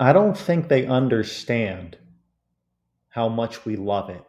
I don't think they understand how much we love it.